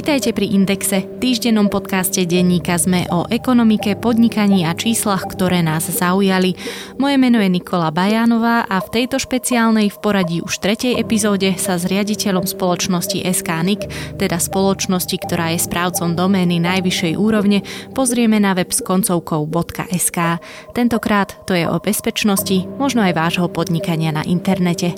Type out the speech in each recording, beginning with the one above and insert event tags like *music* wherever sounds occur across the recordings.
Vítajte pri Indexe, týždennom podcaste denníka sme o ekonomike, podnikaní a číslach, ktoré nás zaujali. Moje meno je Nikola Bajánová a v tejto špeciálnej v poradí už tretej epizóde sa s riaditeľom spoločnosti SKNIC, teda spoločnosti, ktorá je správcom domény najvyššej úrovne, pozrieme na web s koncovkou .sk. Tentokrát to je o bezpečnosti, možno aj vášho podnikania na internete.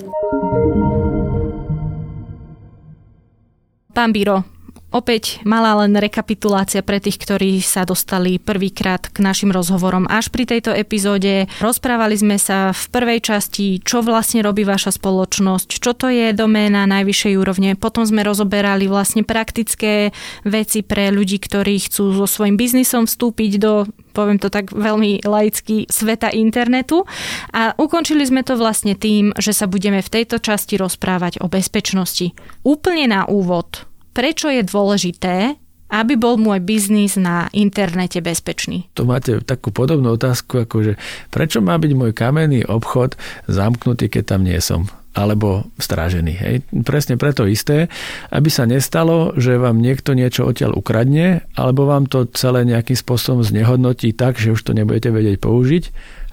Pán Biro, Opäť malá len rekapitulácia pre tých, ktorí sa dostali prvýkrát k našim rozhovorom až pri tejto epizóde. Rozprávali sme sa v prvej časti, čo vlastne robí vaša spoločnosť, čo to je doména najvyššej úrovne. Potom sme rozoberali vlastne praktické veci pre ľudí, ktorí chcú so svojím biznisom vstúpiť do poviem to tak veľmi laicky, sveta internetu. A ukončili sme to vlastne tým, že sa budeme v tejto časti rozprávať o bezpečnosti. Úplne na úvod prečo je dôležité, aby bol môj biznis na internete bezpečný? To máte takú podobnú otázku, ako že prečo má byť môj kamenný obchod zamknutý, keď tam nie som? alebo strážený. Hej. Presne preto isté, aby sa nestalo, že vám niekto niečo odtiaľ ukradne, alebo vám to celé nejakým spôsobom znehodnotí tak, že už to nebudete vedieť použiť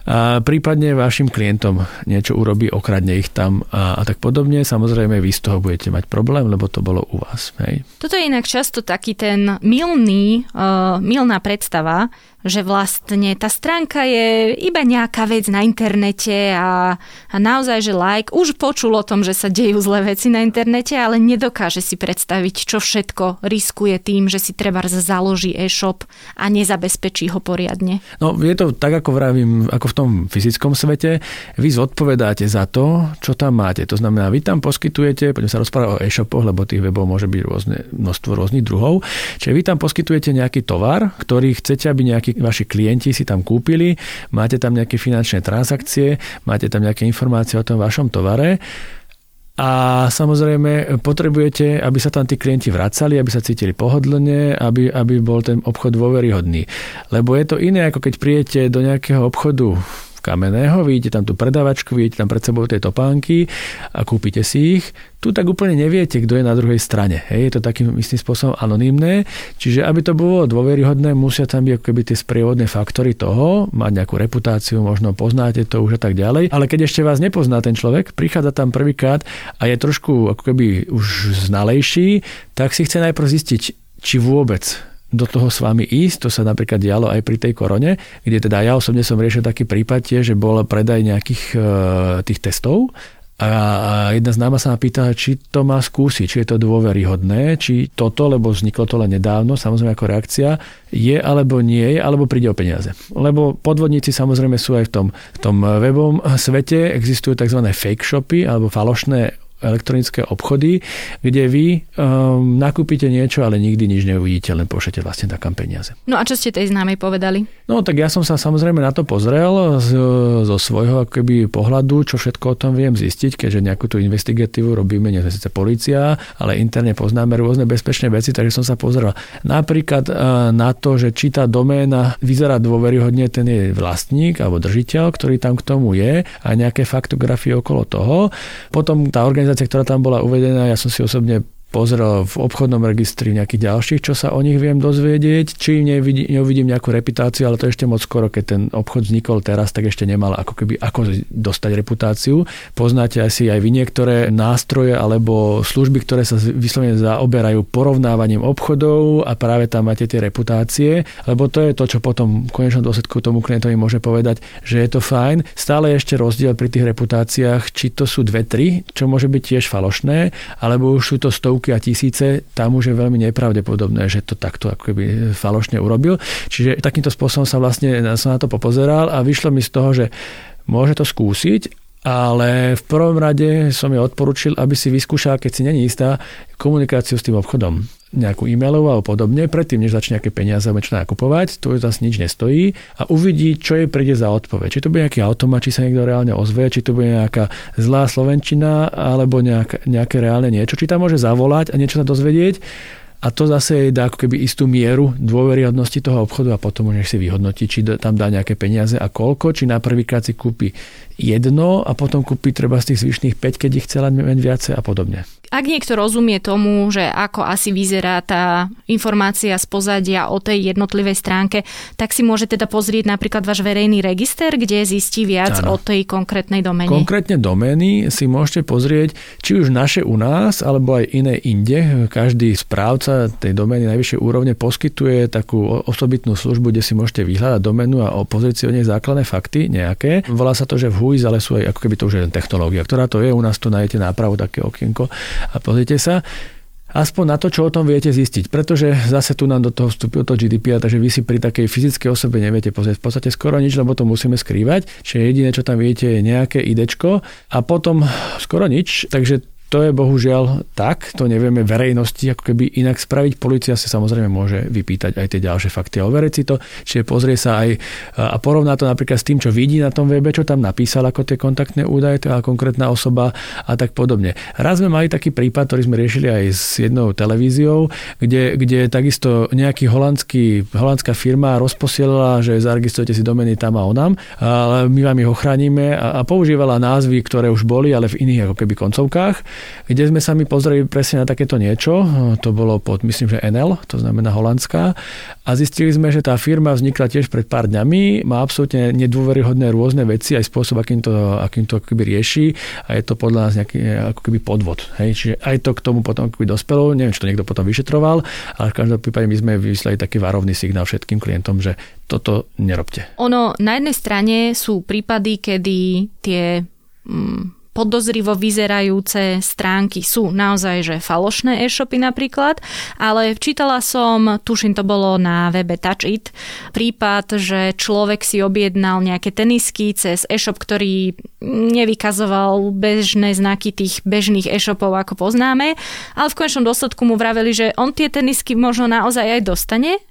a prípadne vašim klientom niečo urobí, okradne ich tam a, a tak podobne. Samozrejme, vy z toho budete mať problém, lebo to bolo u vás. Hej. Toto je inak často taký ten milný, uh, milná predstava, že vlastne tá stránka je iba nejaká vec na internete a, a naozaj, že like už počul o tom, že sa dejú zlé veci na internete, ale nedokáže si predstaviť, čo všetko riskuje tým, že si treba založí e-shop a nezabezpečí ho poriadne. No je to tak, ako vravím, ako v tom fyzickom svete. Vy zodpovedáte za to, čo tam máte. To znamená, vy tam poskytujete, poďme sa rozprávať o e-shopoch, lebo tých webov môže byť rôzne, množstvo rôznych druhov. Čiže vy tam poskytujete nejaký tovar, ktorý chcete, aby nejaký vaši klienti si tam kúpili, máte tam nejaké finančné transakcie, máte tam nejaké informácie o tom vašom tovare a samozrejme potrebujete, aby sa tam tí klienti vracali, aby sa cítili pohodlne, aby, aby bol ten obchod dôveryhodný. Lebo je to iné, ako keď príjete do nejakého obchodu kamenného, vidíte tam tú predavačku, vidíte tam pred sebou tie topánky a kúpite si ich. Tu tak úplne neviete, kto je na druhej strane. Hej, je to takým istým spôsobom anonymné, čiže aby to bolo dôveryhodné, musia tam byť keby tie sprievodné faktory toho, mať nejakú reputáciu, možno poznáte to už a tak ďalej, ale keď ešte vás nepozná ten človek, prichádza tam prvýkrát a je trošku ako keby už znalejší, tak si chce najprv zistiť, či vôbec do toho s vami ísť. To sa napríklad dialo aj pri tej korone, kde teda ja osobne som riešil taký prípad tie, že bol predaj nejakých e, tých testov a jedna známa sa ma pýta, či to má skúsiť, či je to dôveryhodné, či toto, lebo vzniklo to len nedávno, samozrejme ako reakcia, je alebo nie je, alebo príde o peniaze. Lebo podvodníci samozrejme sú aj v tom, v tom webom svete, existujú tzv. fake shopy alebo falošné elektronické obchody, kde vy um, nakúpite niečo, ale nikdy nič neuvidíte, len pošlete vlastne takám peniaze. No a čo ste tej známej povedali? No tak ja som sa samozrejme na to pozrel z, zo svojho akoby pohľadu, čo všetko o tom viem zistiť, keďže nejakú tú investigatívu robíme, nie síce policia, ale interne poznáme rôzne bezpečné veci, takže som sa pozrel napríklad uh, na to, že či tá doména vyzerá dôveryhodne ten jej vlastník alebo držiteľ, ktorý tam k tomu je a nejaké faktografie okolo toho. Potom tá organizácia organizácia, ktorá tam bola uvedená, ja som si osobne pozrel v obchodnom registri nejakých ďalších, čo sa o nich viem dozvedieť, či neuvidím, neuvidím nejakú reputáciu, ale to ešte moc skoro, keď ten obchod vznikol teraz, tak ešte nemal ako keby ako dostať reputáciu. Poznáte asi aj vy niektoré nástroje alebo služby, ktoré sa vyslovene zaoberajú porovnávaním obchodov a práve tam máte tie reputácie, lebo to je to, čo potom v konečnom dôsledku tomu klientovi môže povedať, že je to fajn. Stále je ešte rozdiel pri tých reputáciách, či to sú dve, tri, čo môže byť tiež falošné, alebo už sú to stovky stovky a tisíce, tam už je veľmi nepravdepodobné, že to takto ako keby falošne urobil. Čiže takýmto spôsobom sa vlastne som na to popozeral a vyšlo mi z toho, že môže to skúsiť, ale v prvom rade som jej odporučil, aby si vyskúšal, keď si není istá, komunikáciu s tým obchodom nejakú e-mailovú alebo podobne, predtým, než začne nejaké peniaze čo nakupovať, to zase nič nestojí a uvidí, čo jej príde za odpoveď. Či to bude nejaký automat, či sa niekto reálne ozve, či to bude nejaká zlá slovenčina alebo nejak, nejaké reálne niečo, či tam môže zavolať a niečo sa dozvedieť a to zase jej dá ako keby istú mieru dôveryhodnosti toho obchodu a potom môžeš si vyhodnotiť, či tam dá nejaké peniaze a koľko, či na prvýkrát si kúpi jedno a potom kúpi treba z tých zvyšných 5, keď ich chcela mať viacej a podobne. Ak niekto rozumie tomu, že ako asi vyzerá tá informácia z pozadia o tej jednotlivej stránke, tak si môže teda pozrieť napríklad váš verejný register, kde zistí viac ano. o tej konkrétnej domene. Konkrétne domény si môžete pozrieť, či už naše u nás, alebo aj iné inde. Každý správca tej domény najvyššej úrovne poskytuje takú osobitnú službu, kde si môžete vyhľadať doménu a pozrieť si o nej základné fakty nejaké. Volá sa to, že v HUIS, ale sú aj ako keby to už je technológia, ktorá to je. U nás tu nájdete nápravu také okienko a pozrite sa aspoň na to, čo o tom viete zistiť. Pretože zase tu nám do toho vstúpil to GDPR, takže vy si pri takej fyzickej osobe neviete pozrieť v podstate skoro nič, lebo to musíme skrývať. Čiže jediné, čo tam viete, je nejaké idečko a potom skoro nič. Takže to je bohužiaľ tak, to nevieme verejnosti ako keby inak spraviť. Polícia si samozrejme môže vypýtať aj tie ďalšie fakty a overiť si to, čiže pozrie sa aj a porovná to napríklad s tým, čo vidí na tom webe, čo tam napísal ako tie kontaktné údaje, tá konkrétna osoba a tak podobne. Raz sme mali taký prípad, ktorý sme riešili aj s jednou televíziou, kde, kde takisto nejaký holandský, holandská firma rozposielala, že zaregistrujete si domeny tam a onam, ale my vám ich ochránime a, a používala názvy, ktoré už boli, ale v iných ako keby koncovkách kde sme sa mi pozreli presne na takéto niečo. To bolo pod, myslím, že NL, to znamená holandská. A zistili sme, že tá firma vznikla tiež pred pár dňami, má absolútne nedôveryhodné rôzne veci, aj spôsob, akým to, akým to akoby rieši a je to podľa nás nejaký ako keby podvod. Hej? Čiže aj to k tomu potom akoby dospelo, neviem, či to niekto potom vyšetroval, ale v každom prípade my sme vyslali taký varovný signál všetkým klientom, že toto nerobte. Ono, na jednej strane sú prípady, kedy tie mm, podozrivo vyzerajúce stránky sú naozaj že falošné e-shopy napríklad, ale čítala som, tuším to bolo na webe Touchit, prípad, že človek si objednal nejaké tenisky cez e-shop, ktorý nevykazoval bežné znaky tých bežných e-shopov, ako poznáme, ale v konečnom dôsledku mu vraveli, že on tie tenisky možno naozaj aj dostane,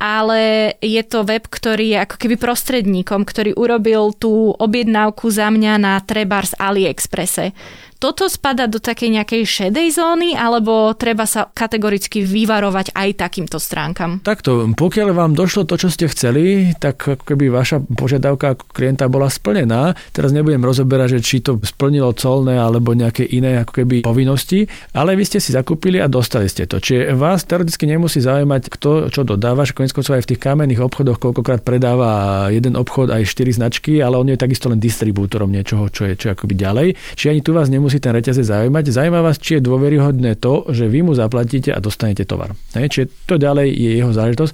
ale je to web, ktorý je ako keby prostredníkom, ktorý urobil tú objednávku za mňa na Trebars AliExpresse toto spada do takej nejakej šedej zóny, alebo treba sa kategoricky vyvarovať aj takýmto stránkam? Takto, pokiaľ vám došlo to, čo ste chceli, tak keby vaša požiadavka ako klienta bola splnená. Teraz nebudem rozoberať, že či to splnilo colné alebo nejaké iné ako keby povinnosti, ale vy ste si zakúpili a dostali ste to. Čiže vás teoreticky nemusí zaujímať, kto čo dodáva, že konec aj v tých kamenných obchodoch koľkokrát predáva jeden obchod aj štyri značky, ale on je takisto len distribútorom niečoho, čo je, čo akoby ďalej. Čiže ani tu vás nemusí nemusí ten reťazec zaujímať. Zaujíma vás, či je dôveryhodné to, že vy mu zaplatíte a dostanete tovar. Hej, čiže to ďalej je jeho záležitosť.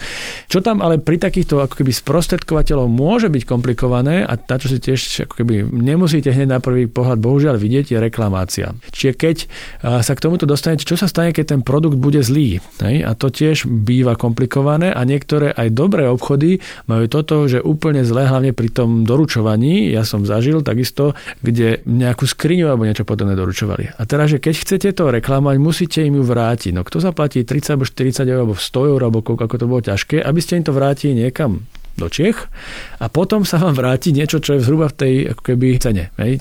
Čo tam ale pri takýchto ako keby sprostredkovateľov môže byť komplikované a tá, čo si tiež ako keby nemusíte hneď na prvý pohľad bohužiaľ vidieť, je reklamácia. Čiže keď sa k tomuto dostanete, čo sa stane, keď ten produkt bude zlý. Hej, a to tiež býva komplikované a niektoré aj dobré obchody majú toto, že úplne zlé, hlavne pri tom doručovaní. Ja som zažil takisto, kde nejakú skriňu alebo niečo potom nedoručovali. A teraz, že keď chcete to reklamovať, musíte im ju vrátiť. No kto zaplatí 30 alebo 40 eur alebo 100 eur alebo koľko, ako to bolo ťažké, aby ste im to vrátili niekam do Čech a potom sa vám vráti niečo, čo je zhruba v tej ako keby cene. Hej?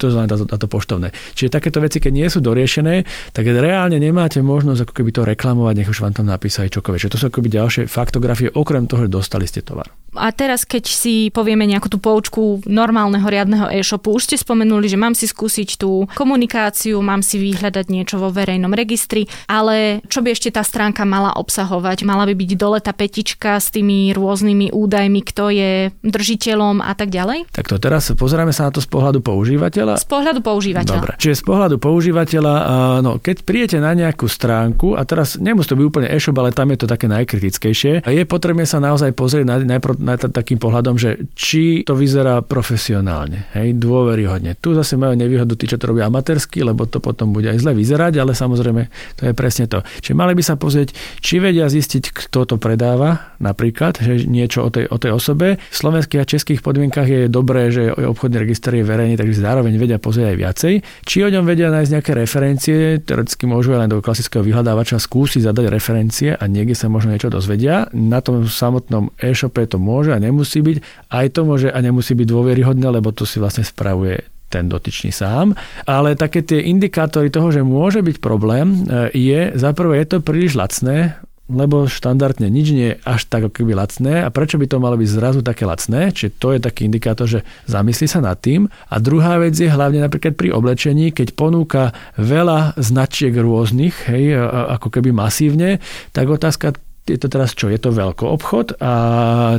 To znamená to, to poštovné. Čiže takéto veci, keď nie sú doriešené, tak reálne nemáte možnosť ako keby to reklamovať, nech už vám tam napísali čokoľvek. Čiže to sú akoby ďalšie faktografie, okrem toho, že dostali ste tovar. A teraz, keď si povieme nejakú tú poučku normálneho riadneho e-shopu, už ste spomenuli, že mám si skúsiť tú komunikáciu, mám si vyhľadať niečo vo verejnom registri, ale čo by ešte tá stránka mala obsahovať? Mala by byť dole tá petička s tými rôznymi údajmi údajmi, kto je držiteľom a tak ďalej? Tak to teraz pozeráme sa na to z pohľadu používateľa. Z pohľadu používateľa. Dobre. Čiže z pohľadu používateľa, no, keď prijete na nejakú stránku, a teraz nemusí to byť úplne e-shop, ale tam je to také najkritickejšie, je potrebné sa naozaj pozrieť na, najprv na takým pohľadom, že či to vyzerá profesionálne, hej, dôveryhodne. Tu zase majú nevýhodu tí, čo to robia amatérsky, lebo to potom bude aj zle vyzerať, ale samozrejme to je presne to. Čiže mali by sa pozrieť, či vedia zistiť, kto to predáva, napríklad, že niečo o tej o tej osobe. V slovenských a českých podmienkach je dobré, že obchodný register je verejný, takže zároveň vedia pozrieť aj viacej. Či o ňom vedia nájsť nejaké referencie, teoreticky môžu len do klasického vyhľadávača skúsiť zadať referencie a niekde sa možno niečo dozvedia. Na tom samotnom e-shope to môže a nemusí byť. Aj to môže a nemusí byť dôveryhodné, lebo to si vlastne spravuje ten dotyčný sám. Ale také tie indikátory toho, že môže byť problém, e, je, za prvé je to príliš lacné, lebo štandardne nič nie je až tak ako keby lacné a prečo by to malo byť zrazu také lacné, čiže to je taký indikátor, že zamyslí sa nad tým. A druhá vec je hlavne napríklad pri oblečení, keď ponúka veľa značiek rôznych, hej, ako keby masívne, tak otázka je to teraz čo? Je to veľký obchod a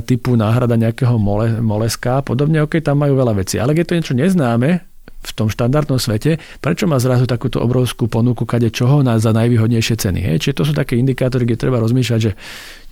typu náhrada nejakého mole, moleska a podobne, ok, tam majú veľa vecí. Ale keď je to niečo neznáme, v tom štandardnom svete, prečo má zrazu takúto obrovskú ponuku kade čoho na, za najvýhodnejšie ceny. Hej? Čiže to sú také indikátory, kde treba rozmýšľať, že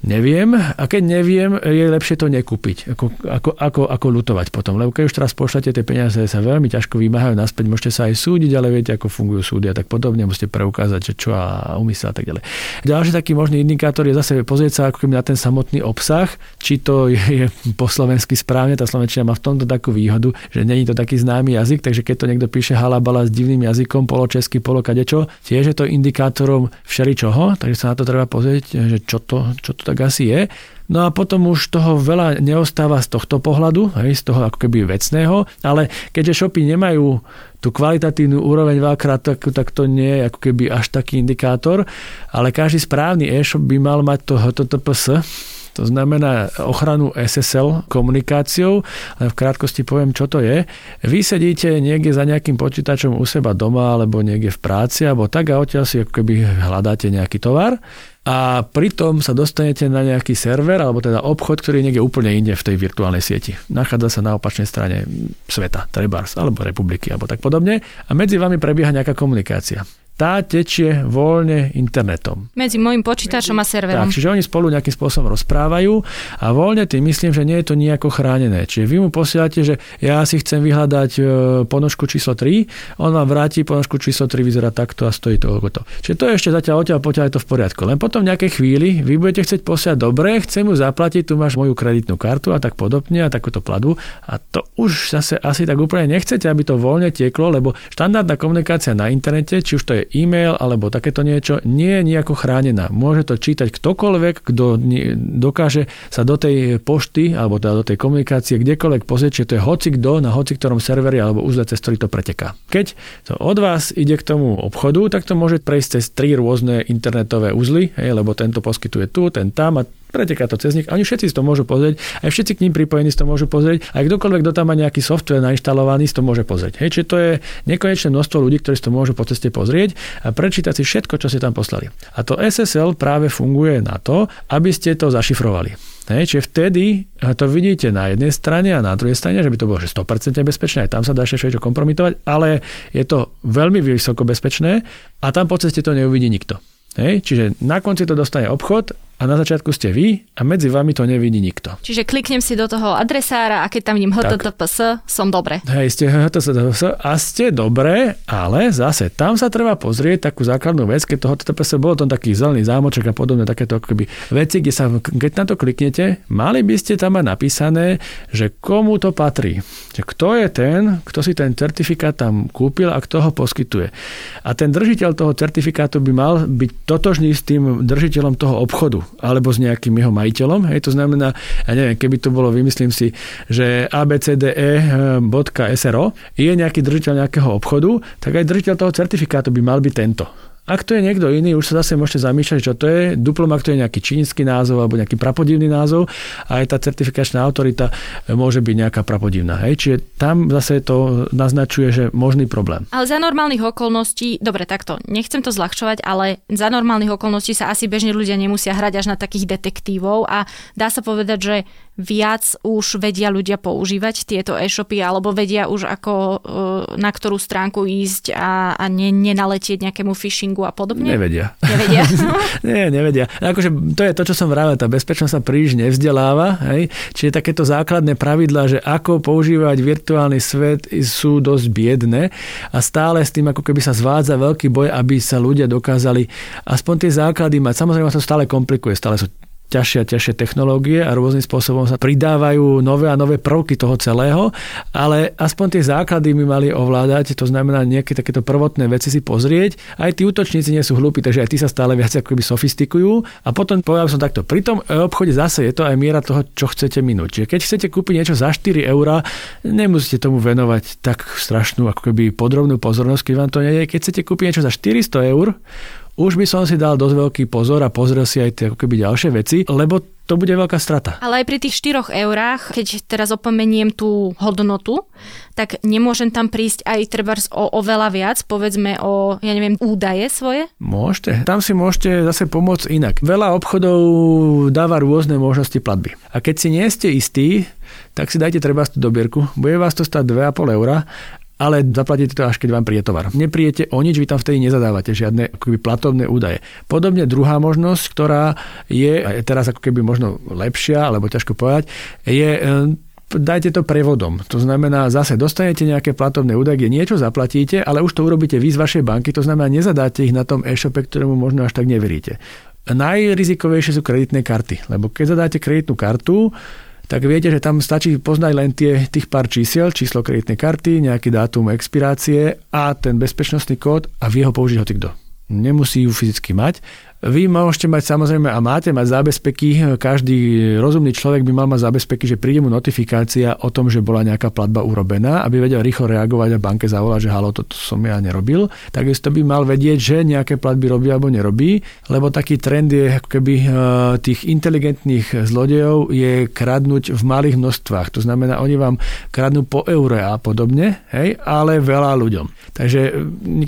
Neviem a keď neviem, je lepšie to nekúpiť, ako, ako, ako, ako lutovať potom. Lebo keď už teraz pošlete tie peniaze, sa veľmi ťažko vymáhajú naspäť, môžete sa aj súdiť, ale viete, ako fungujú súdy a tak podobne, musíte preukázať, že čo a umysel a tak ďalej. Ďalší taký možný indikátor je zase pozrieť sa ako keby na ten samotný obsah, či to je, je po slovensky správne, tá slovenčina má v tomto takú výhodu, že není to taký známy jazyk, takže keď to niekto píše halabala s divným jazykom, poločesky, polokadečo, tiež je to indikátorom všeličoho, takže sa na to treba pozrieť, že čo to, čo to tak asi je. No a potom už toho veľa neostáva z tohto pohľadu, hej, z toho ako keby vecného, ale keďže shopy nemajú tú kvalitatívnu úroveň veľakrát, tak, tak to nie je ako keby až taký indikátor, ale každý správny e-shop by mal mať to HTTPS, to znamená ochranu SSL komunikáciou, ale v krátkosti poviem, čo to je. Vy sedíte niekde za nejakým počítačom u seba doma alebo niekde v práci alebo tak a odtiaľ si ako keby hľadáte nejaký tovar a pritom sa dostanete na nejaký server, alebo teda obchod, ktorý je niekde úplne inde v tej virtuálnej sieti. Nachádza sa na opačnej strane sveta, Trebars, alebo republiky, alebo tak podobne. A medzi vami prebieha nejaká komunikácia tá tečie voľne internetom. Medzi môjim počítačom a serverom. Tak, čiže oni spolu nejakým spôsobom rozprávajú a voľne tým myslím, že nie je to nejako chránené. Čiže vy mu posielate, že ja si chcem vyhľadať e, ponožku číslo 3, on vám vráti ponožku číslo 3, vyzerá takto a stojí toľko to. Čiže to je ešte zatiaľ odtiaľ potiaľ je to v poriadku. Len potom v nejakej chvíli vy budete chcieť posielať dobre, chcem ju zaplatiť, tu máš moju kreditnú kartu a tak podobne a takúto platbu. A to už zase asi tak úplne nechcete, aby to voľne tieklo, lebo štandardná komunikácia na internete, či už to je e-mail alebo takéto niečo, nie je nejako chránená. Môže to čítať ktokoľvek, kto dokáže sa do tej pošty alebo teda do tej komunikácie kdekoľvek pozrieť, že to je hoci kto na hoci ktorom serveri alebo uzle, cez ktorý to preteká. Keď to od vás ide k tomu obchodu, tak to môže prejsť cez tri rôzne internetové uzly, hej, lebo tento poskytuje tu, ten tam a preteká to cez nich. Oni všetci si to môžu pozrieť, aj všetci k ním pripojení si to môžu pozrieť, aj kdokoľvek, kto tam má nejaký software nainštalovaný, si to môže pozrieť. Hej, čiže to je nekonečné množstvo ľudí, ktorí si to môžu po ceste pozrieť a prečítať si všetko, čo si tam poslali. A to SSL práve funguje na to, aby ste to zašifrovali. Hej, čiže vtedy to vidíte na jednej strane a na druhej strane, že by to bolo že 100% bezpečné, aj tam sa dá všetko kompromitovať, ale je to veľmi vysoko bezpečné a tam po ceste to neuvidí nikto. Hej, čiže na konci to dostane obchod a na začiatku ste vy a medzi vami to nevidí nikto. Čiže kliknem si do toho adresára a keď tam vidím HTTPS, som dobre. Hej, ste HTTPS a ste dobre, ale zase tam sa treba pozrieť takú základnú vec, keď to HTTPS bolo tam taký zelený zámoček a podobne takéto akoby veci, kde sa, keď na to kliknete, mali by ste tam mať napísané, že komu to patrí. Že kto je ten, kto si ten certifikát tam kúpil a kto ho poskytuje. A ten držiteľ toho certifikátu by mal byť totožný s tým držiteľom toho obchodu alebo s nejakým jeho majiteľom. Hej, to znamená, ja neviem, keby to bolo, vymyslím si, že abcde.sro je nejaký držiteľ nejakého obchodu, tak aj držiteľ toho certifikátu by mal byť tento. Ak to je niekto iný, už sa zase môžete zamýšľať, čo to je. Duplom, ak to je nejaký čínsky názov alebo nejaký prapodivný názov, a aj tá certifikačná autorita môže byť nejaká prapodivná. Hej? Čiže tam zase to naznačuje, že možný problém. Ale za normálnych okolností, dobre, takto, nechcem to zľahčovať, ale za normálnych okolností sa asi bežne ľudia nemusia hrať až na takých detektívov a dá sa povedať, že viac už vedia ľudia používať tieto e-shopy alebo vedia už ako e, na ktorú stránku ísť a, a ne, nenaletieť nejakému phishingu a podobne? Nevedia. Nevedia? *laughs* Nie, nevedia. Akože to je to, čo som vravel, tá bezpečnosť sa príliš nevzdeláva, hej? čiže takéto základné pravidlá, že ako používať virtuálny svet sú dosť biedné a stále s tým ako keby sa zvádza veľký boj, aby sa ľudia dokázali aspoň tie základy mať. Samozrejme to stále komplikuje, stále sú ťažšie a ťažšie technológie a rôznym spôsobom sa pridávajú nové a nové prvky toho celého, ale aspoň tie základy by mali ovládať, to znamená nejaké takéto prvotné veci si pozrieť. Aj tí útočníci nie sú hlúpi, takže aj tí sa stále viac akoby sofistikujú. A potom povedal som takto, pri tom obchode zase je to aj miera toho, čo chcete minúť. Čiže keď chcete kúpiť niečo za 4 eurá, nemusíte tomu venovať tak strašnú ako keby podrobnú pozornosť, keď vám to nie je. Keď chcete kúpiť niečo za 400 eur, už by som si dal dosť veľký pozor a pozrel si aj tie ako keby ďalšie veci, lebo to bude veľká strata. Ale aj pri tých 4 eurách, keď teraz opomeniem tú hodnotu, tak nemôžem tam prísť aj treba o oveľa viac, povedzme o, ja neviem, údaje svoje? Môžete. Tam si môžete zase pomôcť inak. Veľa obchodov dáva rôzne možnosti platby. A keď si nie ste istí, tak si dajte treba tú dobierku. Bude vás to stať 2,5 eura ale zaplatíte to až keď vám príde tovar. Neprijete o nič, vy tam vtedy nezadávate žiadne akoby platovné údaje. Podobne druhá možnosť, ktorá je teraz ako keby možno lepšia, alebo ťažko povedať, je e, dajte to prevodom. To znamená, zase dostanete nejaké platovné údaje, kde niečo zaplatíte, ale už to urobíte vy z vašej banky, to znamená, nezadáte ich na tom e-shope, ktorému možno až tak neveríte. Najrizikovejšie sú kreditné karty, lebo keď zadáte kreditnú kartu, tak viete, že tam stačí poznať len tie, tých pár čísiel, číslo kreditnej karty, nejaký dátum expirácie a ten bezpečnostný kód a vie ho použiť hotikto. Nemusí ju fyzicky mať vy môžete mať samozrejme a máte mať zábezpeky, každý rozumný človek by mal mať zábezpeky, že príde mu notifikácia o tom, že bola nejaká platba urobená, aby vedel rýchlo reagovať a banke zavolať, že halo, toto som ja nerobil. Takisto by mal vedieť, že nejaké platby robí alebo nerobí, lebo taký trend je ako keby e, tých inteligentných zlodejov je kradnúť v malých množstvách. To znamená, oni vám kradnú po eure a podobne, hej, ale veľa ľuďom. Takže e,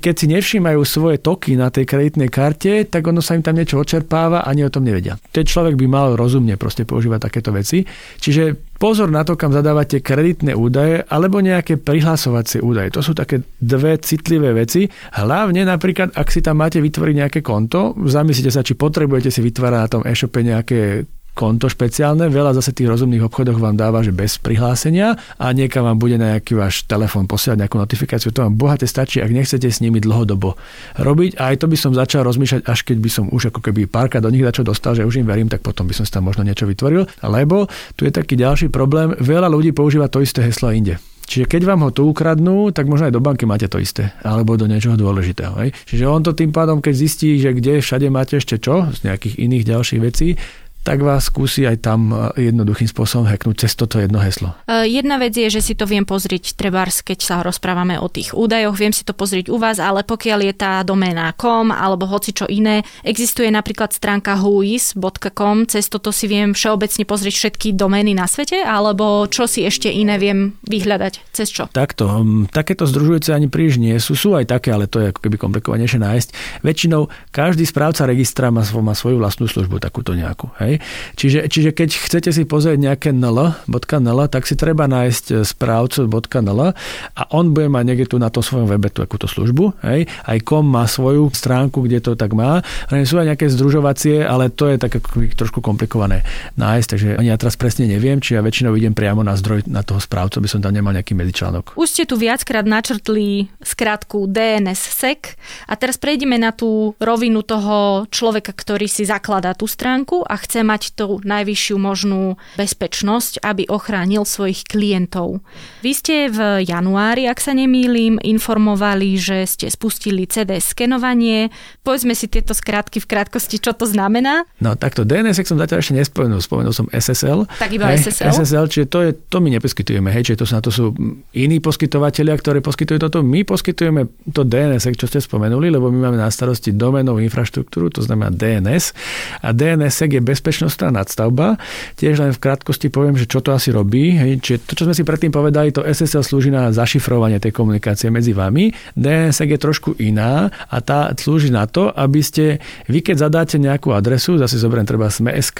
keď si nevšímajú svoje toky na tej kreditnej karte, tak ono sa im tam niečo očerpáva, ani o tom nevedia. Ten človek by mal rozumne proste používať takéto veci. Čiže pozor na to, kam zadávate kreditné údaje alebo nejaké prihlasovacie údaje. To sú také dve citlivé veci. Hlavne napríklad, ak si tam máte vytvoriť nejaké konto, zamyslite sa, či potrebujete si vytvárať na tom e-shope nejaké konto špeciálne. Veľa zase tých rozumných obchodoch vám dáva, že bez prihlásenia a niekam vám bude nejaký váš telefón posielať nejakú notifikáciu. To vám bohate stačí, ak nechcete s nimi dlhodobo robiť. A aj to by som začal rozmýšľať, až keď by som už ako keby párka do nich dačo dostal, že už im verím, tak potom by som si tam možno niečo vytvoril. Lebo tu je taký ďalší problém. Veľa ľudí používa to isté heslo inde. Čiže keď vám ho tu ukradnú, tak možno aj do banky máte to isté, alebo do niečoho dôležitého. Hej? Čiže on to tým pádom, keď zistí, že kde všade máte ešte čo, z nejakých iných ďalších vecí, tak vás skúsi aj tam e, jednoduchým spôsobom hacknúť cez toto jedno heslo. E, jedna vec je, že si to viem pozrieť trebárs, keď sa rozprávame o tých údajoch, viem si to pozrieť u vás, ale pokiaľ je tá doména com alebo hoci čo iné, existuje napríklad stránka whois.com, cez toto si viem všeobecne pozrieť všetky domény na svete, alebo čo si ešte iné viem vyhľadať, cez čo? Takto, takéto združujúce ani príliš nie sú, sú aj také, ale to je ako keby komplikovanejšie nájsť. Väčšinou každý správca registra má, má svoju vlastnú službu, takúto nejakú. Čiže, čiže keď chcete si pozrieť nejaké nl.nl, tak si treba nájsť e, správcu.nl a on bude mať niekde tu na tom svojom webe takúto službu. Hej. Aj kom má svoju stránku, kde to tak má. Sú aj nejaké združovacie, ale to je tak trošku komplikované nájsť, takže ja teraz presne neviem, či ja väčšinou idem priamo na zdroj na toho správcu, by som tam nemal nejaký medzičlánok. Už ste tu viackrát načrtli skratku DNSSEC a teraz prejdeme na tú rovinu toho človeka, ktorý si zakladá tú stránku a chce mať tú najvyššiu možnú bezpečnosť, aby ochránil svojich klientov. Vy ste v januári, ak sa nemýlim, informovali, že ste spustili CD skenovanie. Povedzme si tieto skrátky v krátkosti, čo to znamená. No takto DNS som zatiaľ ešte nespomenul, spomenul som SSL. Tak iba hej, SSL? SSL, čiže to, je, to my neposkytujeme, hej, čiže to, na to sú iní poskytovateľia, ktorí poskytujú toto. My poskytujeme to DNS, čo ste spomenuli, lebo my máme na starosti domenovú infraštruktúru, to znamená DNS. A DNS je bezpečný bezpečnostná nadstavba. Tiež len v krátkosti poviem, že čo to asi robí. Čiže to, čo sme si predtým povedali, to SSL slúži na zašifrovanie tej komunikácie medzi vami. DNS je trošku iná a tá slúži na to, aby ste, vy keď zadáte nejakú adresu, zase zoberiem treba sme.sk,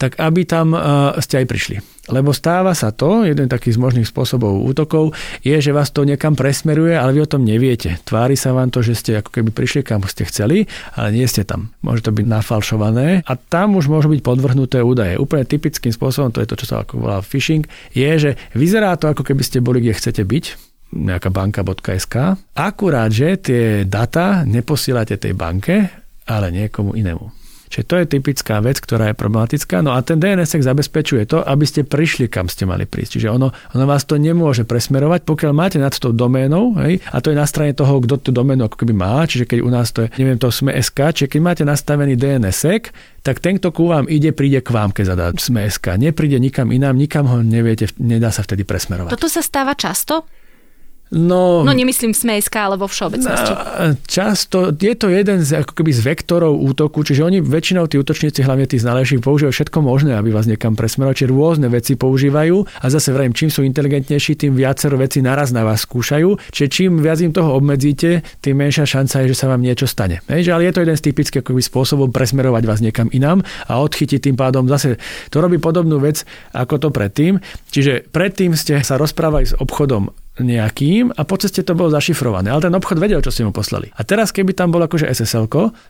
tak aby tam uh, ste aj prišli. Lebo stáva sa to, jeden taký z možných spôsobov útokov je, že vás to niekam presmeruje, ale vy o tom neviete. Tvári sa vám to, že ste ako keby prišli kam ste chceli, ale nie ste tam. Môže to byť nafalšované a tam už môžu byť podvrhnuté údaje. Úplne typickým spôsobom, to je to, čo sa ako volá phishing, je, že vyzerá to, ako keby ste boli, kde chcete byť, nejaká banka.sk, akurát, že tie data neposielate tej banke, ale niekomu inému. Čiže to je typická vec, ktorá je problematická. No a ten DNS zabezpečuje to, aby ste prišli, kam ste mali prísť. Čiže ono, ono vás to nemôže presmerovať, pokiaľ máte nad tou doménou, hej, a to je na strane toho, kto tú doménu ako keby má, čiže keď u nás to je, neviem, to sme SK, čiže keď máte nastavený DNS, tak ten, kto ku vám ide, príde k vám, keď zadá sme SK. Nepríde nikam inám, nikam ho neviete, nedá sa vtedy presmerovať. Toto sa stáva často? No, no nemyslím v SMSK, ale vo všeobecnosti. Často je to jeden z, ako keby z vektorov útoku, čiže oni väčšinou tí útočníci, hlavne tí znalejší, používajú všetko možné, aby vás niekam presmerovali, čiže rôzne veci používajú a zase vrajím, čím sú inteligentnejší, tým viacero veci naraz na vás skúšajú, čiže čím viac im toho obmedzíte, tým menšia šanca je, že sa vám niečo stane. Hej, ale je to jeden z typických akoby, spôsobov presmerovať vás niekam inám a odchytiť tým pádom zase to robí podobnú vec ako to predtým. Čiže predtým ste sa rozprávali s obchodom nejakým a po ceste to bolo zašifrované. Ale ten obchod vedel, čo ste mu poslali. A teraz, keby tam bol akože SSL,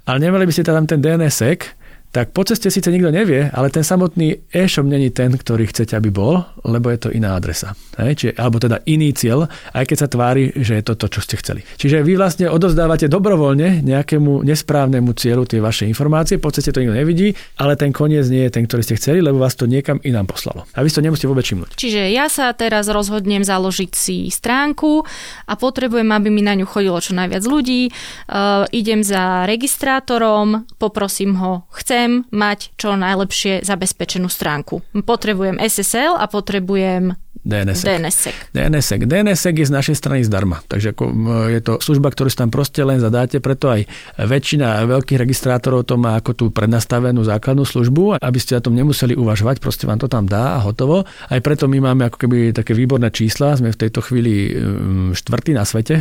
ale nemali by ste tam ten DNSek, tak po ceste síce nikto nevie, ale ten samotný e-shop není ten, ktorý chcete, aby bol, lebo je to iná adresa. Hej? Čiže, alebo teda iný cieľ, aj keď sa tvári, že je to to, čo ste chceli. Čiže vy vlastne odozdávate dobrovoľne nejakému nesprávnemu cieľu tie vaše informácie, po ceste to nikto nevidí, ale ten koniec nie je ten, ktorý ste chceli, lebo vás to niekam inám poslalo. A vy to nemusíte vôbec všimnúť. Čiže ja sa teraz rozhodnem založiť si stránku a potrebujem, aby mi na ňu chodilo čo najviac ľudí. Uh, idem za registrátorom, poprosím ho, chcem chcem mať čo najlepšie zabezpečenú stránku. Potrebujem SSL a potrebujem. DNSek. DNSek je z našej strany zdarma. Takže ako je to služba, ktorú si tam proste len zadáte, preto aj väčšina veľkých registrátorov to má ako tú prednastavenú základnú službu, aby ste na tom nemuseli uvažovať, proste vám to tam dá a hotovo. Aj preto my máme ako keby také výborné čísla, sme v tejto chvíli štvrtý na svete.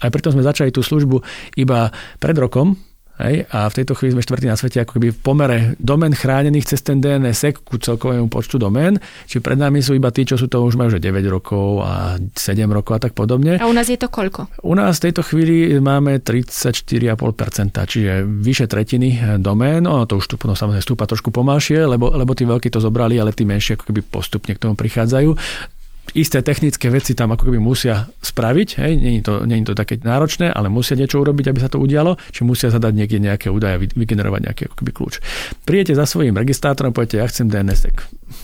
Aj preto sme začali tú službu iba pred rokom, Hej? A v tejto chvíli sme štvrtý na svete ako keby v pomere domen chránených cez ten DNS ku celkovému počtu domén. Čiže pred nami sú iba tí, čo sú to už majú že 9 rokov a 7 rokov a tak podobne. A u nás je to koľko? U nás v tejto chvíli máme 34,5%, čiže vyše tretiny domén. Ono to už tu no, samozrejme stúpa trošku pomalšie, lebo, lebo tí veľkí to zobrali, ale tí menšie ako keby postupne k tomu prichádzajú isté technické veci tam ako keby musia spraviť. Hej. Není, to, není to také náročné, ale musia niečo urobiť, aby sa to udialo. Čiže musia zadať niekde nejaké údaje, vygenerovať nejaký ako keby kľúč. Prijete za svojím registrátorom, poviete, ja chcem DNS.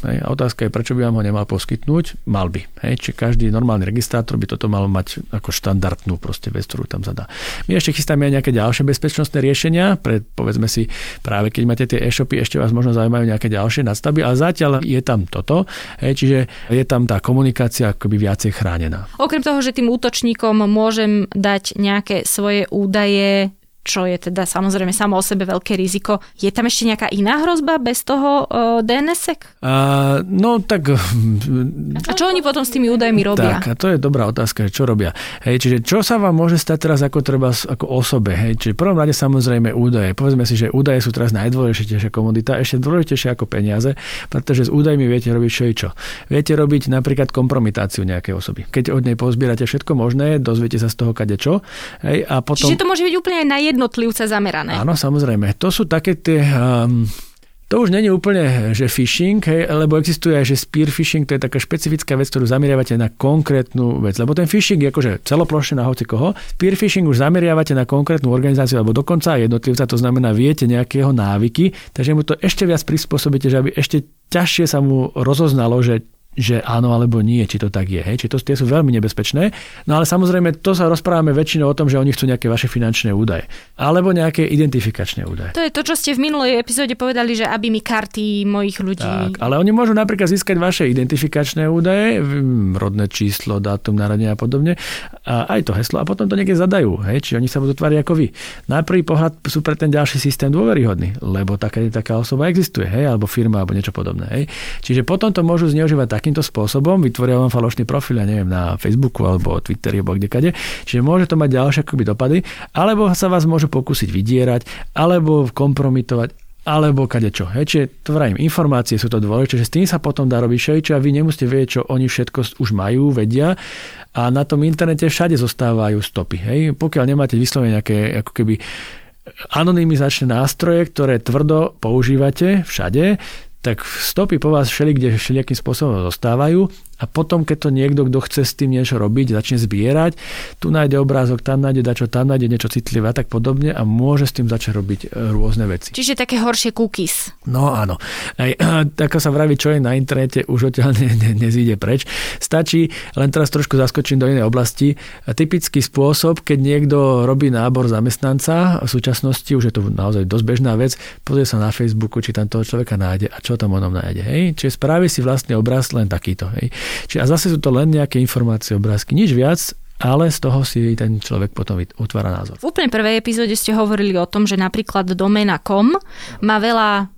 Hej. A otázka je, prečo by vám ho nemal poskytnúť? Mal by. Hej. Či každý normálny registrátor by toto mal mať ako štandardnú proste vec, ktorú tam zadá. My ešte chystáme aj nejaké ďalšie bezpečnostné riešenia, pre, povedzme si, práve keď máte tie e-shopy, ešte vás možno zaujímajú nejaké ďalšie nadstavby, ale zatiaľ je tam toto. Hej. Čiže je tam tá komunikácia akoby viacej chránená. Okrem toho, že tým útočníkom môžem dať nejaké svoje údaje čo je teda samozrejme samo o sebe veľké riziko. Je tam ešte nejaká iná hrozba bez toho uh, DNSek? Uh, no tak... *laughs* A čo oni potom s tými údajmi robia? Tak, a to je dobrá otázka, čo robia. Hej, čiže čo sa vám môže stať teraz ako treba ako osobe? Hej, čiže prvom rade samozrejme údaje. Povedzme si, že údaje sú teraz najdôležitejšia komodita, ešte dôležitejšia ako peniaze, pretože s údajmi viete robiť čo i čo. Viete robiť napríklad kompromitáciu nejakej osoby. Keď od nej pozbierate všetko možné, dozviete sa z toho kade čo. Hej, a potom... Čiže to môže byť úplne aj na jednotlivca zamerané. Áno, samozrejme. To sú také tie... Um, to už není úplne, že phishing, hej, lebo existuje aj, že spear phishing, to je taká špecifická vec, ktorú zameriavate na konkrétnu vec. Lebo ten phishing je akože celoplošne na hoci koho. Spear phishing už zameriavate na konkrétnu organizáciu alebo dokonca jednotlivca, to znamená, viete nejakého návyky, takže mu to ešte viac prispôsobíte, že aby ešte ťažšie sa mu rozoznalo, že že áno alebo nie, či to tak je. Hej? Či to, tie sú veľmi nebezpečné. No ale samozrejme, to sa rozprávame väčšinou o tom, že oni chcú nejaké vaše finančné údaje. Alebo nejaké identifikačné údaje. To je to, čo ste v minulej epizóde povedali, že aby mi karty mojich ľudí. Tak, ale oni môžu napríklad získať vaše identifikačné údaje, rodné číslo, dátum narodenia a podobne, a aj to heslo, a potom to niekde zadajú. Hej? Či oni sa budú tváriť ako vy. Na prvý pohľad sú pre ten ďalší systém dôveryhodný, lebo taká, taká osoba existuje, hej? alebo firma, alebo niečo podobné. Hej? Čiže potom to môžu zneužívať takýmto spôsobom, vytvoria vám falošný profil, ja neviem, na Facebooku alebo Twitteri alebo kdekade. Čiže môže to mať ďalšie akoby dopady, alebo sa vás môžu pokúsiť vydierať, alebo kompromitovať, alebo kadečo. Hej, čiže to vrajím, informácie sú to dôležité, že s tým sa potom dá robiť všeličo a vy nemusíte vedieť, čo oni všetko už majú, vedia a na tom internete všade zostávajú stopy. Hej. Pokiaľ nemáte vyslovene nejaké ako keby anonymizačné nástroje, ktoré tvrdo používate všade, tak stopy po vás všelikde všelijakým spôsobom zostávajú a potom, keď to niekto, kto chce s tým niečo robiť, začne zbierať, tu nájde obrázok, tam nájde dačo, tam nájde niečo citlivé a tak podobne a môže s tým začať robiť e, rôzne veci. Čiže také horšie cookies. No áno. Aj, *clears throat* tak sa vraví, čo je na internete, už odtiaľ ne, ne, nezíde preč. Stačí, len teraz trošku zaskočím do inej oblasti, typický spôsob, keď niekto robí nábor zamestnanca, v súčasnosti už je to naozaj dosť bežná vec, pozrie sa na Facebooku, či tam toho človeka nájde a čo tam onom nájde. Hej? Čiže spraví si vlastný obraz len takýto. Hej? Čiže a zase sú to len nejaké informácie, obrázky, nič viac ale z toho si ten človek potom utvára názor. V úplne prvej epizóde ste hovorili o tom, že napríklad domena com má veľa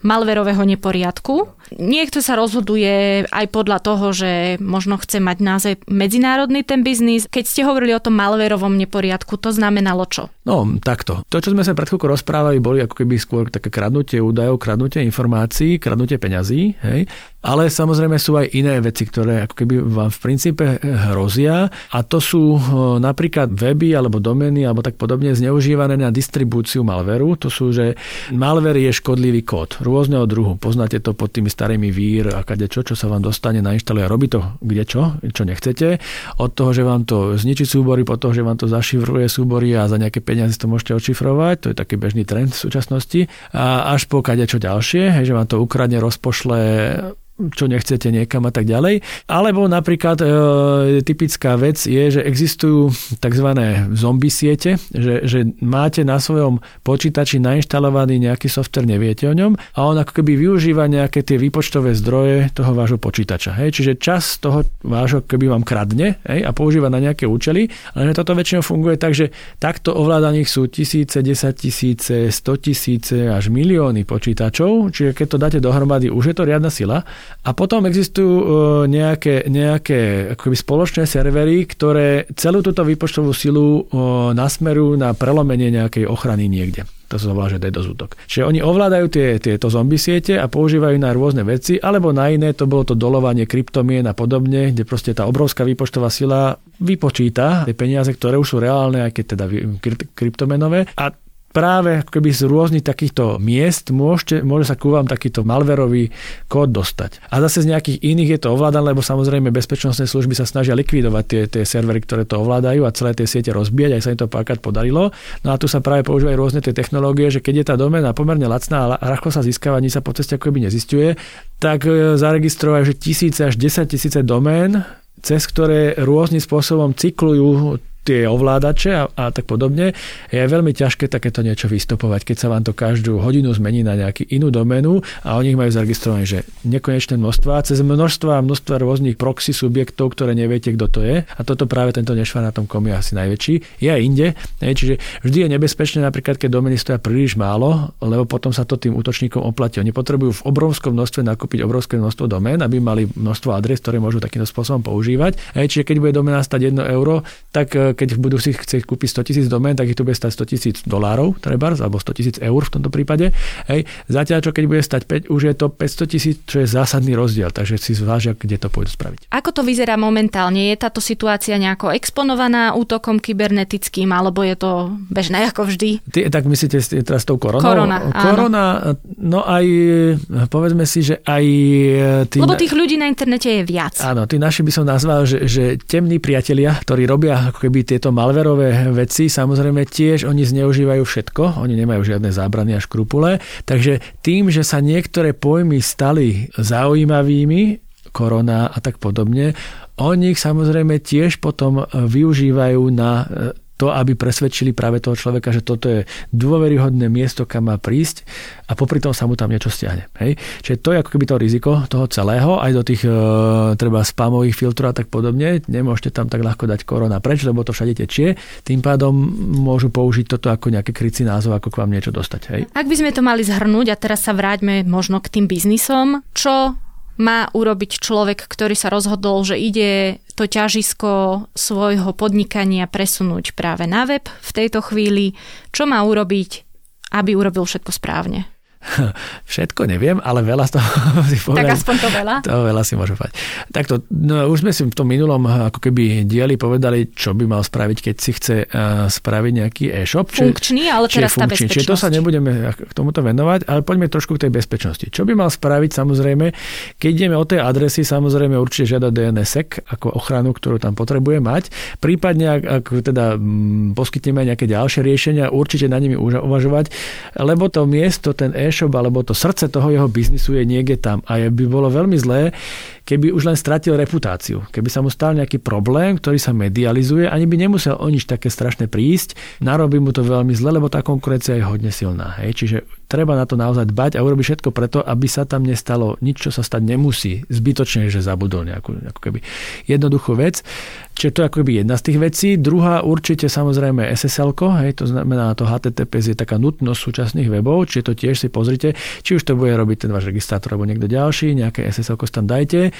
malverového neporiadku. Niekto sa rozhoduje aj podľa toho, že možno chce mať naozaj medzinárodný ten biznis. Keď ste hovorili o tom malverovom neporiadku, to znamenalo čo? No, takto. To, čo sme sa pred chvíľkou rozprávali, boli ako keby skôr také kradnutie údajov, kradnutie informácií, kradnutie peňazí, hej. Ale samozrejme sú aj iné veci, ktoré ako keby vám v princípe hrozia a to sú napríklad weby alebo domény alebo tak podobne zneužívané na distribúciu malveru. To sú, že malver je škodlivý kód rôzneho druhu. Poznáte to pod tými starými vír a kade čo, čo sa vám dostane, nainštaluje a robí to kde čo, čo nechcete. Od toho, že vám to zničí súbory, po toho, že vám to zašifruje súbory a za nejaké peniaze to môžete odšifrovať, to je taký bežný trend v súčasnosti. A až po kade čo ďalšie, že vám to ukradne, rozpošle čo nechcete niekam a tak ďalej. Alebo napríklad e, typická vec je, že existujú tzv. zombie siete, že, že máte na svojom počítači nainštalovaný nejaký software, neviete o ňom a on ako keby využíva nejaké tie výpočtové zdroje toho vášho počítača. Hej? Čiže čas toho vášho keby vám kradne hej? a používa na nejaké účely, ale toto väčšinou funguje tak, že takto ovládaných sú tisíce, desať tisíce, sto tisíce až milióny počítačov, čiže keď to dáte dohromady, už je to riadna sila a potom existujú e, nejaké, nejaké akoby spoločné servery, ktoré celú túto výpočtovú silu e, nasmerujú na prelomenie nejakej ochrany niekde. To sa volá, že DDoS útok. Čiže oni ovládajú tie, tieto zombie siete a používajú na rôzne veci, alebo na iné to bolo to dolovanie kryptomien a podobne, kde proste tá obrovská výpočtová sila vypočíta tie peniaze, ktoré už sú reálne, aj keď teda kryptomenové. A práve keby z rôznych takýchto miest môžete, môže sa ku vám takýto malverový kód dostať. A zase z nejakých iných je to ovládané, lebo samozrejme bezpečnostné služby sa snažia likvidovať tie, tie servery, ktoré to ovládajú a celé tie siete rozbíjať, aj sa im to párkrát podarilo. No a tu sa práve používajú rôzne tie technológie, že keď je tá domena pomerne lacná a ľahko sa získava, ani sa po ceste ako by nezistuje, tak e, zaregistrovajú, že tisíce až 10 tisíce domén, cez ktoré rôznym spôsobom cyklujú tie ovládače a, a tak podobne, je veľmi ťažké takéto niečo vystupovať, keď sa vám to každú hodinu zmení na nejakú inú domenu a oni majú zaregistrované, že nekonečné množstva, cez množstva a množstva rôznych proxy subjektov, ktoré neviete, kto to je. A toto práve tento nešvar na tom kom je asi najväčší. Je aj inde, čiže vždy je nebezpečné napríklad, keď domeny stoja príliš málo, lebo potom sa to tým útočníkom oplatí. Oni potrebujú v obrovskom množstve nakúpiť obrovské množstvo domén, aby mali množstvo adres, ktoré môžu takýmto spôsobom používať. Čiže keď bude domena stať 1 euro, tak keď budú si chcieť kúpiť 100 tisíc domén, tak ich to bude stať 100 tisíc dolárov, trebárs, alebo 100 tisíc eur v tomto prípade. Hej. Zatiaľ, čo keď bude stať 5, už je to 500 tisíc, čo je zásadný rozdiel, takže si zvážia, kde to pôjdu spraviť. Ako to vyzerá momentálne? Je táto situácia nejako exponovaná útokom kybernetickým, alebo je to bežné ako vždy? Ty, tak myslíte teraz tou koronou? Korona, Korona, no aj, povedzme si, že aj... Tí, Lebo tých ľudí na internete je viac. Áno, tí naši by som nazval, že, že temní priatelia, ktorí robia ako keby tieto malverové veci, samozrejme tiež oni zneužívajú všetko, oni nemajú žiadne zábrany a škrupule, takže tým, že sa niektoré pojmy stali zaujímavými, korona a tak podobne, oni ich samozrejme tiež potom využívajú na to, aby presvedčili práve toho človeka, že toto je dôveryhodné miesto, kam má prísť a popri tom sa mu tam niečo stiahne. Hej? Čiže to je ako keby to riziko toho celého, aj do tých e, treba spamových filtrov a tak podobne. Nemôžete tam tak ľahko dať korona preč, lebo to všade tečie. Tým pádom môžu použiť toto ako nejaký krycí názov, ako k vám niečo dostať. Hej? Ak by sme to mali zhrnúť a teraz sa vráťme možno k tým biznisom, čo má urobiť človek, ktorý sa rozhodol, že ide to ťažisko svojho podnikania presunúť práve na web v tejto chvíli? Čo má urobiť, aby urobil všetko správne? *laughs* Všetko neviem, ale veľa z toho *laughs* si povedal. Tak aspoň to veľa? To veľa si môžu povedať. Takto, no, už sme si v tom minulom ako keby dieli povedali, čo by mal spraviť, keď si chce uh, spraviť nejaký e-shop. Funkčný, ale teraz tá bezpečnosť. Čiže to sa nebudeme k tomuto venovať, ale poďme trošku k tej bezpečnosti. Čo by mal spraviť samozrejme, keď ideme od tej adresy, samozrejme určite žiada DNSSEC ako ochranu, ktorú tam potrebuje mať. Prípadne, ak, ak teda m, poskytneme nejaké ďalšie riešenia, určite na nimi uvažovať, lebo to miesto, ten e e-shop alebo to srdce toho jeho biznisu je niekde tam. A je, by bolo veľmi zlé, keby už len stratil reputáciu, keby sa mu stal nejaký problém, ktorý sa medializuje, ani by nemusel o nič také strašné prísť, narobí mu to veľmi zle, lebo tá konkurencia je hodne silná. Hej? Čiže treba na to naozaj dbať a urobiť všetko preto, aby sa tam nestalo nič, čo sa stať nemusí. Zbytočne, že zabudol nejakú ako keby jednoduchú vec. Čiže to je ako keby jedna z tých vecí. Druhá určite samozrejme SSL, hej, to znamená to HTTPS je taká nutnosť súčasných webov, čiže to tiež si pozrite, či už to bude robiť ten váš registrátor alebo niekto ďalší, nejaké SSL tam dajte.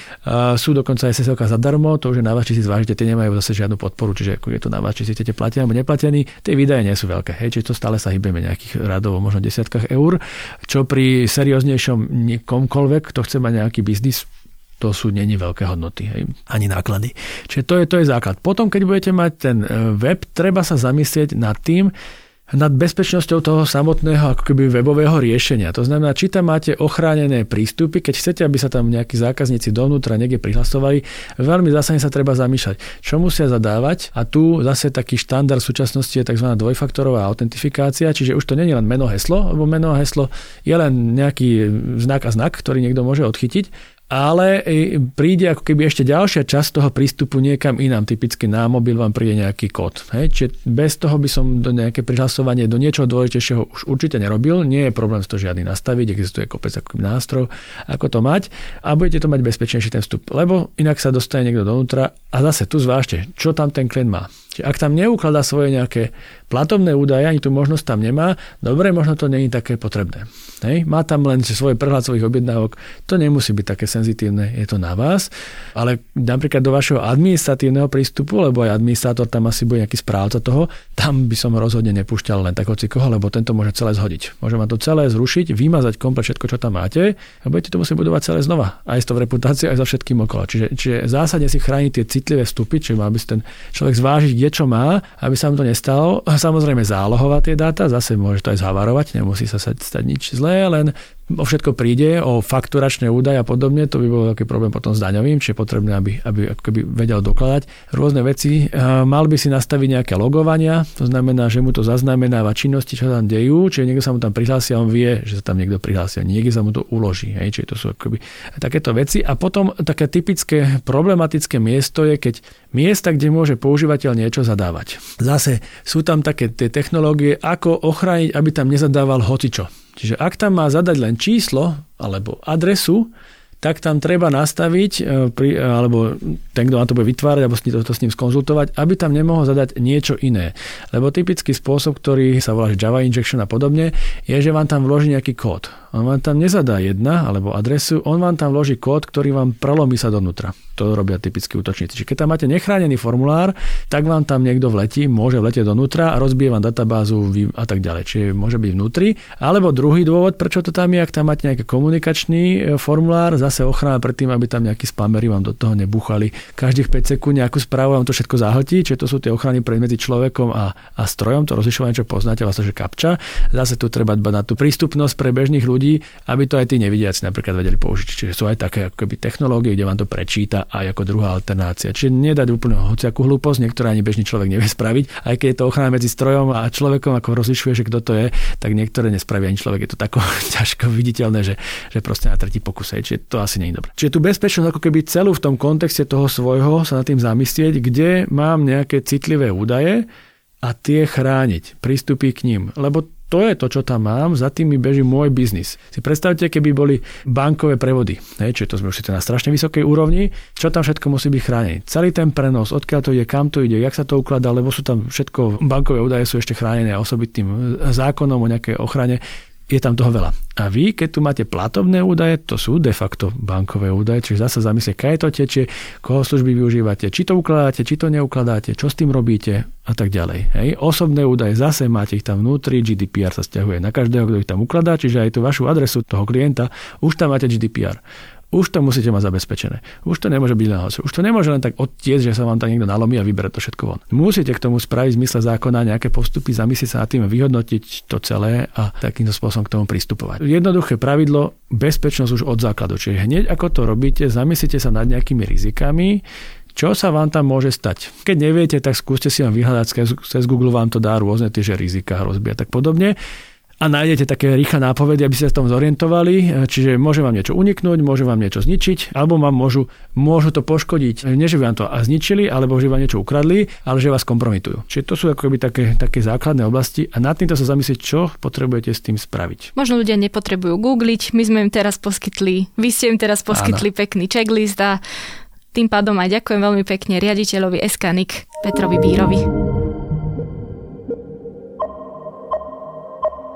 Sú dokonca SSL zadarmo, to už je na vás, či si zvážite, tie nemajú zase žiadnu podporu, čiže ako je to na vás, či si chcete platiť alebo neplatení. Tie výdaje nie sú veľké, hej, čiže to stále sa hýbeme nejakých radovo, možno desiatkách eur, čo pri serióznejšom komkoľvek, kto chce mať nejaký biznis, to sú není veľké hodnoty, hej, ani náklady. Čiže to je, to je základ. Potom, keď budete mať ten e, web, treba sa zamyslieť nad tým, nad bezpečnosťou toho samotného ako keby webového riešenia. To znamená, či tam máte ochránené prístupy, keď chcete, aby sa tam nejakí zákazníci dovnútra niekde prihlasovali, veľmi zásadne sa treba zamýšľať, čo musia zadávať. A tu zase taký štandard v súčasnosti je tzv. dvojfaktorová autentifikácia, čiže už to nie je len meno heslo, lebo meno heslo je len nejaký znak a znak, ktorý niekto môže odchytiť, ale e, príde ako keby ešte ďalšia časť toho prístupu niekam inám. Typicky na mobil vám príde nejaký kód. Hej? Čiže bez toho by som do nejaké prihlasovanie do niečoho dôležitejšieho už určite nerobil. Nie je problém to žiadny nastaviť, existuje kopec ako ako to mať a budete to mať bezpečnejší ten vstup. Lebo inak sa dostane niekto dovnútra a zase tu zvážte, čo tam ten klient má. Čiže ak tam neukladá svoje nejaké platobné údaje, ani tú možnosť tam nemá, dobre, možno to není také potrebné. Hej? Má tam len svoje prehľad objednávok, to nemusí byť také senzitívne, je to na vás, ale napríklad do vašeho administratívneho prístupu, lebo aj administrátor tam asi bude nejaký správca toho, tam by som rozhodne nepúšťal len tak hoci koho, lebo tento môže celé zhodiť. Môže vám to celé zrušiť, vymazať komplet všetko, čo tam máte a budete to musieť budovať celé znova. Aj s tou reputáciou, aj za všetkým okolo. Čiže, čiže zásadne si chrániť tie citlivé vstupy, čiže mal by ten človek zvážiť, kde čo má, aby sa mu to nestalo. *laughs* Samozrejme zálohovať tie dáta, zase môže to aj zavarovať, nemusí sa stať nič zlé, len o všetko príde, o fakturačné údaje a podobne, to by bol taký problém potom s daňovým, čiže potrebné, aby, aby keby vedel dokladať rôzne veci. Mal by si nastaviť nejaké logovania, to znamená, že mu to zaznamenáva činnosti, čo tam dejú, čiže niekto sa mu tam prihlási a on vie, že sa tam niekto prihlási niekde sa mu to uloží. Hej, čiže to sú akoby takéto veci. A potom také typické problematické miesto je, keď miesta, kde môže používateľ niečo zadávať. Zase sú tam také tie technológie, ako ochrániť, aby tam nezadával hocičo. Čiže ak tam má zadať len číslo alebo adresu, tak tam treba nastaviť, e, alebo ten, kto na to bude vytvárať, alebo to, to s ním skonzultovať, aby tam nemohol zadať niečo iné. Lebo typický spôsob, ktorý sa volá Java Injection a podobne, je, že vám tam vloží nejaký kód. On vám tam nezadá jedna alebo adresu, on vám tam vloží kód, ktorý vám prelomí sa donútra. To robia typickí útočníci. Čiže keď tam máte nechránený formulár, tak vám tam niekto vletí, môže vletieť donútra a rozbije vám databázu a tak ďalej. Čiže môže byť vnútri. Alebo druhý dôvod, prečo to tam je, ak tam máte nejaký komunikačný e, formulár, zase ochrana pred tým, aby tam nejakí spamery vám do toho nebuchali. Každých 5 sekúnd nejakú správu vám to všetko zahltí, čiže to sú tie ochrany pred medzi človekom a, a strojom, to rozlišovanie, čo poznáte, vlastne, že kapča. Zase tu treba dbať na tú prístupnosť pre bežných ľudí ľudí, aby to aj tí nevidiaci napríklad vedeli použiť. Čiže sú aj také akoby technológie, kde vám to prečíta aj ako druhá alternácia. Čiže nedať úplne hociakú hlúposť, niektorá ani bežný človek nevie spraviť, aj keď je to ochrana medzi strojom a človekom, ako rozlišuje, že kto to je, tak niektoré nespravia ani človek. Je to tako *laughs* ťažko viditeľné, že, že proste na tretí pokus. Čiže to asi nie je dobré. Čiže tu bezpečnosť ako keby celú v tom kontexte toho svojho sa nad tým zamyslieť, kde mám nejaké citlivé údaje, a tie chrániť, prístupy k ním. Lebo to je to, čo tam mám, za tým mi beží môj biznis. Si predstavte, keby boli bankové prevody, hej, čiže to sme už na strašne vysokej úrovni, čo tam všetko musí byť chránené. Celý ten prenos, odkiaľ to ide, kam to ide, jak sa to ukladá, lebo sú tam všetko, bankové údaje sú ešte chránené osobitným zákonom o nejakej ochrane je tam toho veľa. A vy, keď tu máte platobné údaje, to sú de facto bankové údaje, čiže zase zamyslieť, kaj to tečie, koho služby využívate, či to ukladáte, či to neukladáte, čo s tým robíte a tak ďalej. Hej. Osobné údaje, zase máte ich tam vnútri, GDPR sa stiahuje na každého, kto ich tam ukladá, čiže aj tú vašu adresu toho klienta, už tam máte GDPR už to musíte mať zabezpečené. Už to nemôže byť len Už to nemôže len tak odtiec, že sa vám tam niekto nalomí a vyberie to všetko von. Musíte k tomu spraviť v zmysle zákona nejaké postupy, zamyslieť sa nad tým, vyhodnotiť to celé a takýmto spôsobom k tomu pristupovať. Jednoduché pravidlo, bezpečnosť už od základu. Čiže hneď ako to robíte, zamyslite sa nad nejakými rizikami, čo sa vám tam môže stať? Keď neviete, tak skúste si vám vyhľadať, cez Google vám to dá rôzne tie rizika, hrozby a tak podobne a nájdete také rýchle nápovedy, aby ste sa tom zorientovali. Čiže môže vám niečo uniknúť, môže vám niečo zničiť, alebo vám môžu, môžu to poškodiť. Nie, že vám to a zničili, alebo že vám niečo ukradli, ale že vás kompromitujú. Čiže to sú akoby také, také základné oblasti a nad týmto sa zamyslieť, čo potrebujete s tým spraviť. Možno ľudia nepotrebujú googliť, my sme im teraz poskytli, vy ste im teraz poskytli Áno. pekný checklist a tým pádom aj ďakujem veľmi pekne riaditeľovi SKNIK Petrovi Bírovi.